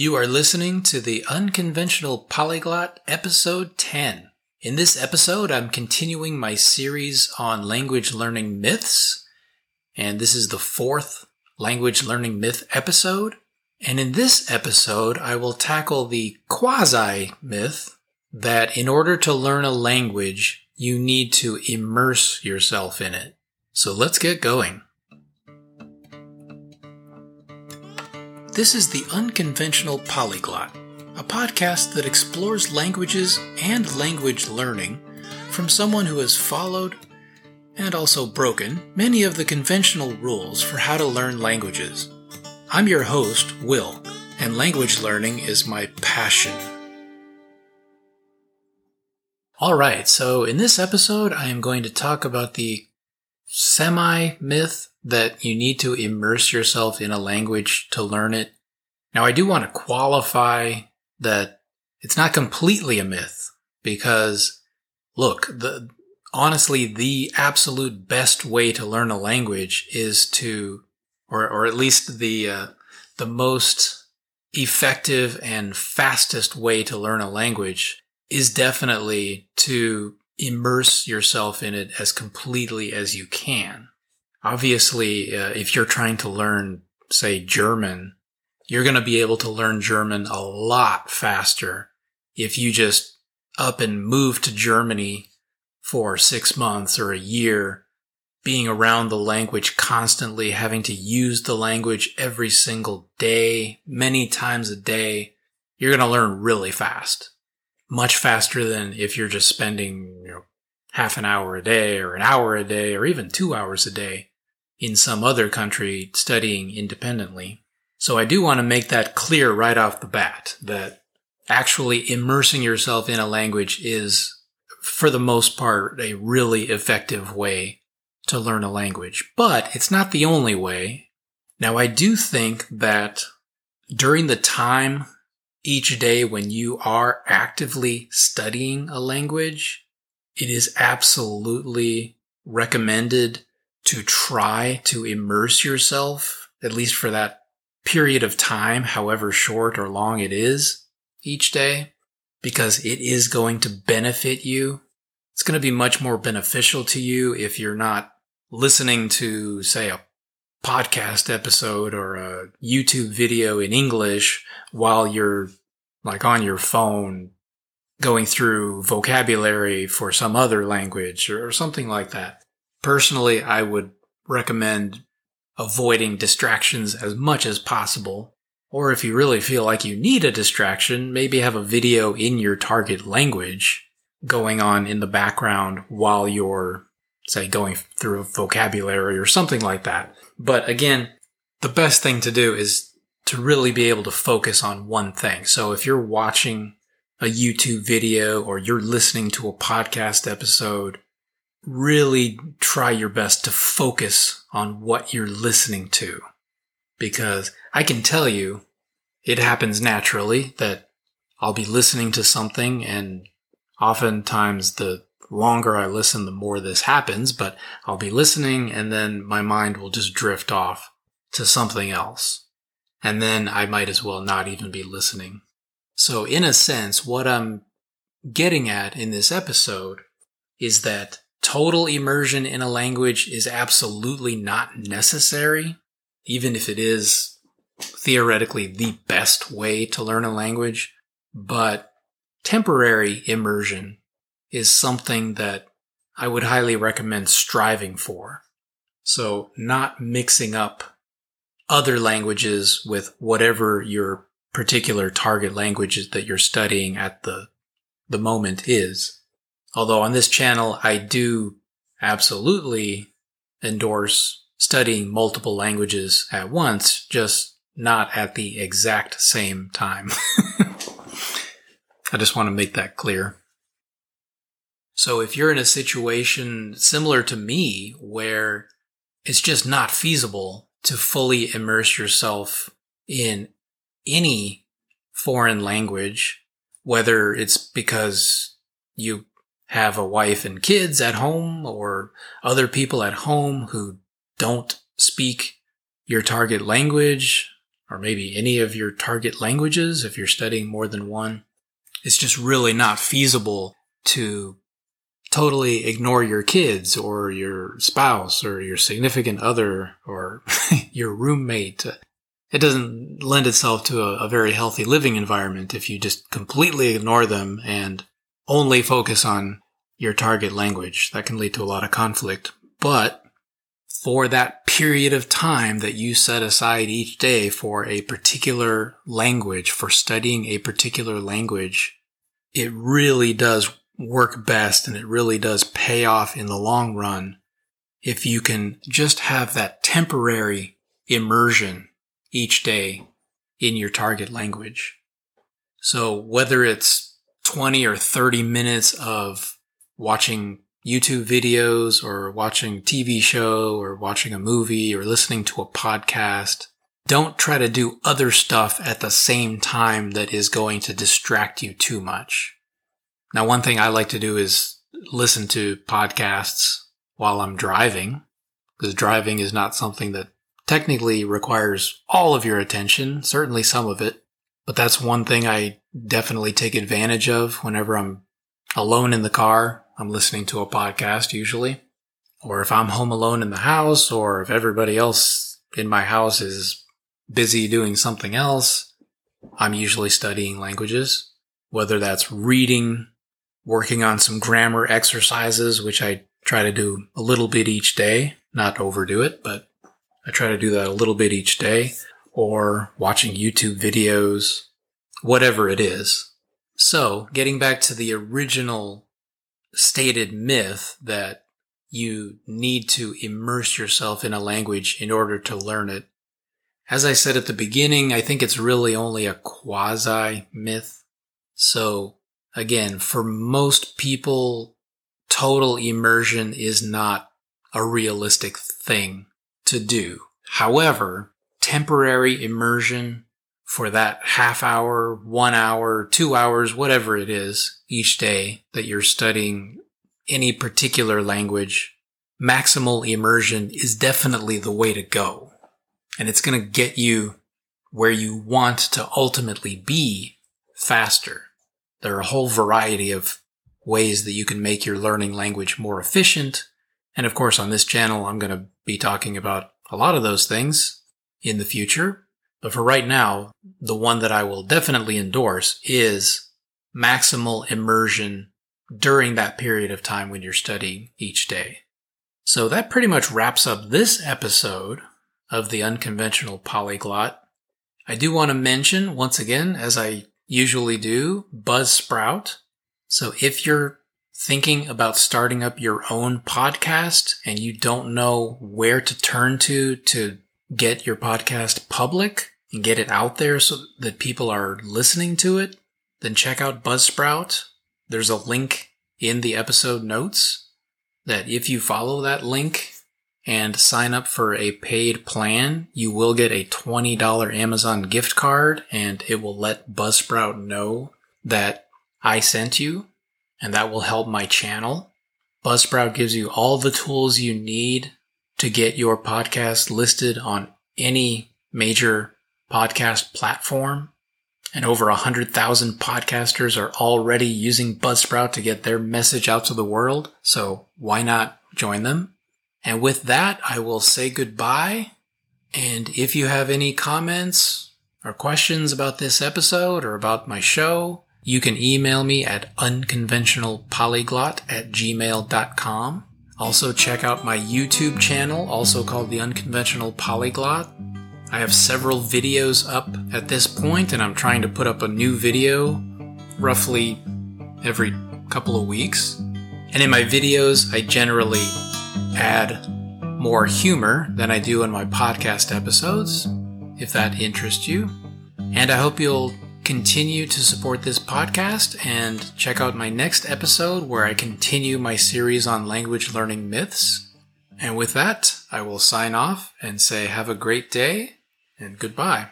You are listening to the Unconventional Polyglot, Episode 10. In this episode, I'm continuing my series on language learning myths, and this is the fourth language learning myth episode. And in this episode, I will tackle the quasi myth that in order to learn a language, you need to immerse yourself in it. So let's get going. This is the Unconventional Polyglot, a podcast that explores languages and language learning from someone who has followed and also broken many of the conventional rules for how to learn languages. I'm your host, Will, and language learning is my passion. Alright, so in this episode, I am going to talk about the semi myth that you need to immerse yourself in a language to learn it. Now, I do want to qualify that it's not completely a myth because look, the, honestly, the absolute best way to learn a language is to, or, or at least the, uh, the most effective and fastest way to learn a language is definitely to immerse yourself in it as completely as you can. Obviously, uh, if you're trying to learn, say, German, you're going to be able to learn German a lot faster if you just up and move to Germany for six months or a year, being around the language constantly, having to use the language every single day, many times a day, you're going to learn really fast. Much faster than if you're just spending, you know, half an hour a day or an hour a day or even two hours a day in some other country studying independently. So I do want to make that clear right off the bat that actually immersing yourself in a language is, for the most part, a really effective way to learn a language. But it's not the only way. Now I do think that during the time each day when you are actively studying a language, it is absolutely recommended to try to immerse yourself, at least for that period of time, however short or long it is each day, because it is going to benefit you. It's going to be much more beneficial to you if you're not listening to, say, a podcast episode or a YouTube video in English while you're like on your phone going through vocabulary for some other language or something like that. Personally, I would recommend avoiding distractions as much as possible. Or if you really feel like you need a distraction, maybe have a video in your target language going on in the background while you're, say, going through vocabulary or something like that. But again, the best thing to do is to really be able to focus on one thing. So if you're watching a YouTube video or you're listening to a podcast episode, really try your best to focus on what you're listening to. Because I can tell you, it happens naturally that I'll be listening to something and oftentimes the longer I listen, the more this happens, but I'll be listening and then my mind will just drift off to something else. And then I might as well not even be listening. So in a sense, what I'm getting at in this episode is that total immersion in a language is absolutely not necessary, even if it is theoretically the best way to learn a language. But temporary immersion is something that I would highly recommend striving for. So not mixing up other languages with whatever your particular target language that you're studying at the, the moment is. Although on this channel, I do absolutely endorse studying multiple languages at once, just not at the exact same time. I just want to make that clear. So if you're in a situation similar to me where it's just not feasible to fully immerse yourself in any foreign language, whether it's because you have a wife and kids at home or other people at home who don't speak your target language or maybe any of your target languages if you're studying more than one. It's just really not feasible to totally ignore your kids or your spouse or your significant other or your roommate. It doesn't lend itself to a, a, very healthy living environment if you just completely ignore them and only focus on your target language. That can lead to a lot of conflict. But for that period of time that you set aside each day for a particular language, for studying a particular language, it really does work best and it really does pay off in the long run if you can just have that temporary immersion each day in your target language. So whether it's 20 or 30 minutes of watching YouTube videos or watching TV show or watching a movie or listening to a podcast, don't try to do other stuff at the same time that is going to distract you too much. Now, one thing I like to do is listen to podcasts while I'm driving, because driving is not something that technically requires all of your attention, certainly some of it. But that's one thing I definitely take advantage of whenever I'm alone in the car. I'm listening to a podcast usually. Or if I'm home alone in the house, or if everybody else in my house is busy doing something else, I'm usually studying languages, whether that's reading working on some grammar exercises, which I try to do a little bit each day, not overdo it, but I try to do that a little bit each day, or watching YouTube videos, whatever it is. So, getting back to the original stated myth that you need to immerse yourself in a language in order to learn it. As I said at the beginning, I think it's really only a quasi myth. So again, for most people, total immersion is not a realistic thing to do. However, temporary immersion for that half hour, one hour, two hours, whatever it is each day that you're studying any particular language, maximal immersion is definitely the way to go. And it's going to get you where you want to ultimately be faster. There are a whole variety of ways that you can make your learning language more efficient. And of course, on this channel, I'm going to be talking about a lot of those things in the future. But for right now, the one that I will definitely endorse is maximal immersion during that period of time when you're studying each day. So that pretty much wraps up this episode of the unconventional polyglot. I do want to mention once again, as I usually do Buzzsprout. So if you're thinking about starting up your own podcast and you don't know where to turn to to get your podcast public and get it out there so that people are listening to it, then check out Buzzsprout. There's a link in the episode notes that if you follow that link, and sign up for a paid plan, you will get a $20 Amazon gift card and it will let Buzzsprout know that I sent you and that will help my channel. Buzzsprout gives you all the tools you need to get your podcast listed on any major podcast platform. And over 100,000 podcasters are already using Buzzsprout to get their message out to the world. So why not join them? And with that, I will say goodbye. And if you have any comments or questions about this episode or about my show, you can email me at unconventionalpolyglot at gmail.com. Also, check out my YouTube channel, also called The Unconventional Polyglot. I have several videos up at this point, and I'm trying to put up a new video roughly every couple of weeks. And in my videos, I generally add more humor than I do in my podcast episodes, if that interests you. And I hope you'll continue to support this podcast and check out my next episode where I continue my series on language learning myths. And with that, I will sign off and say have a great day and goodbye.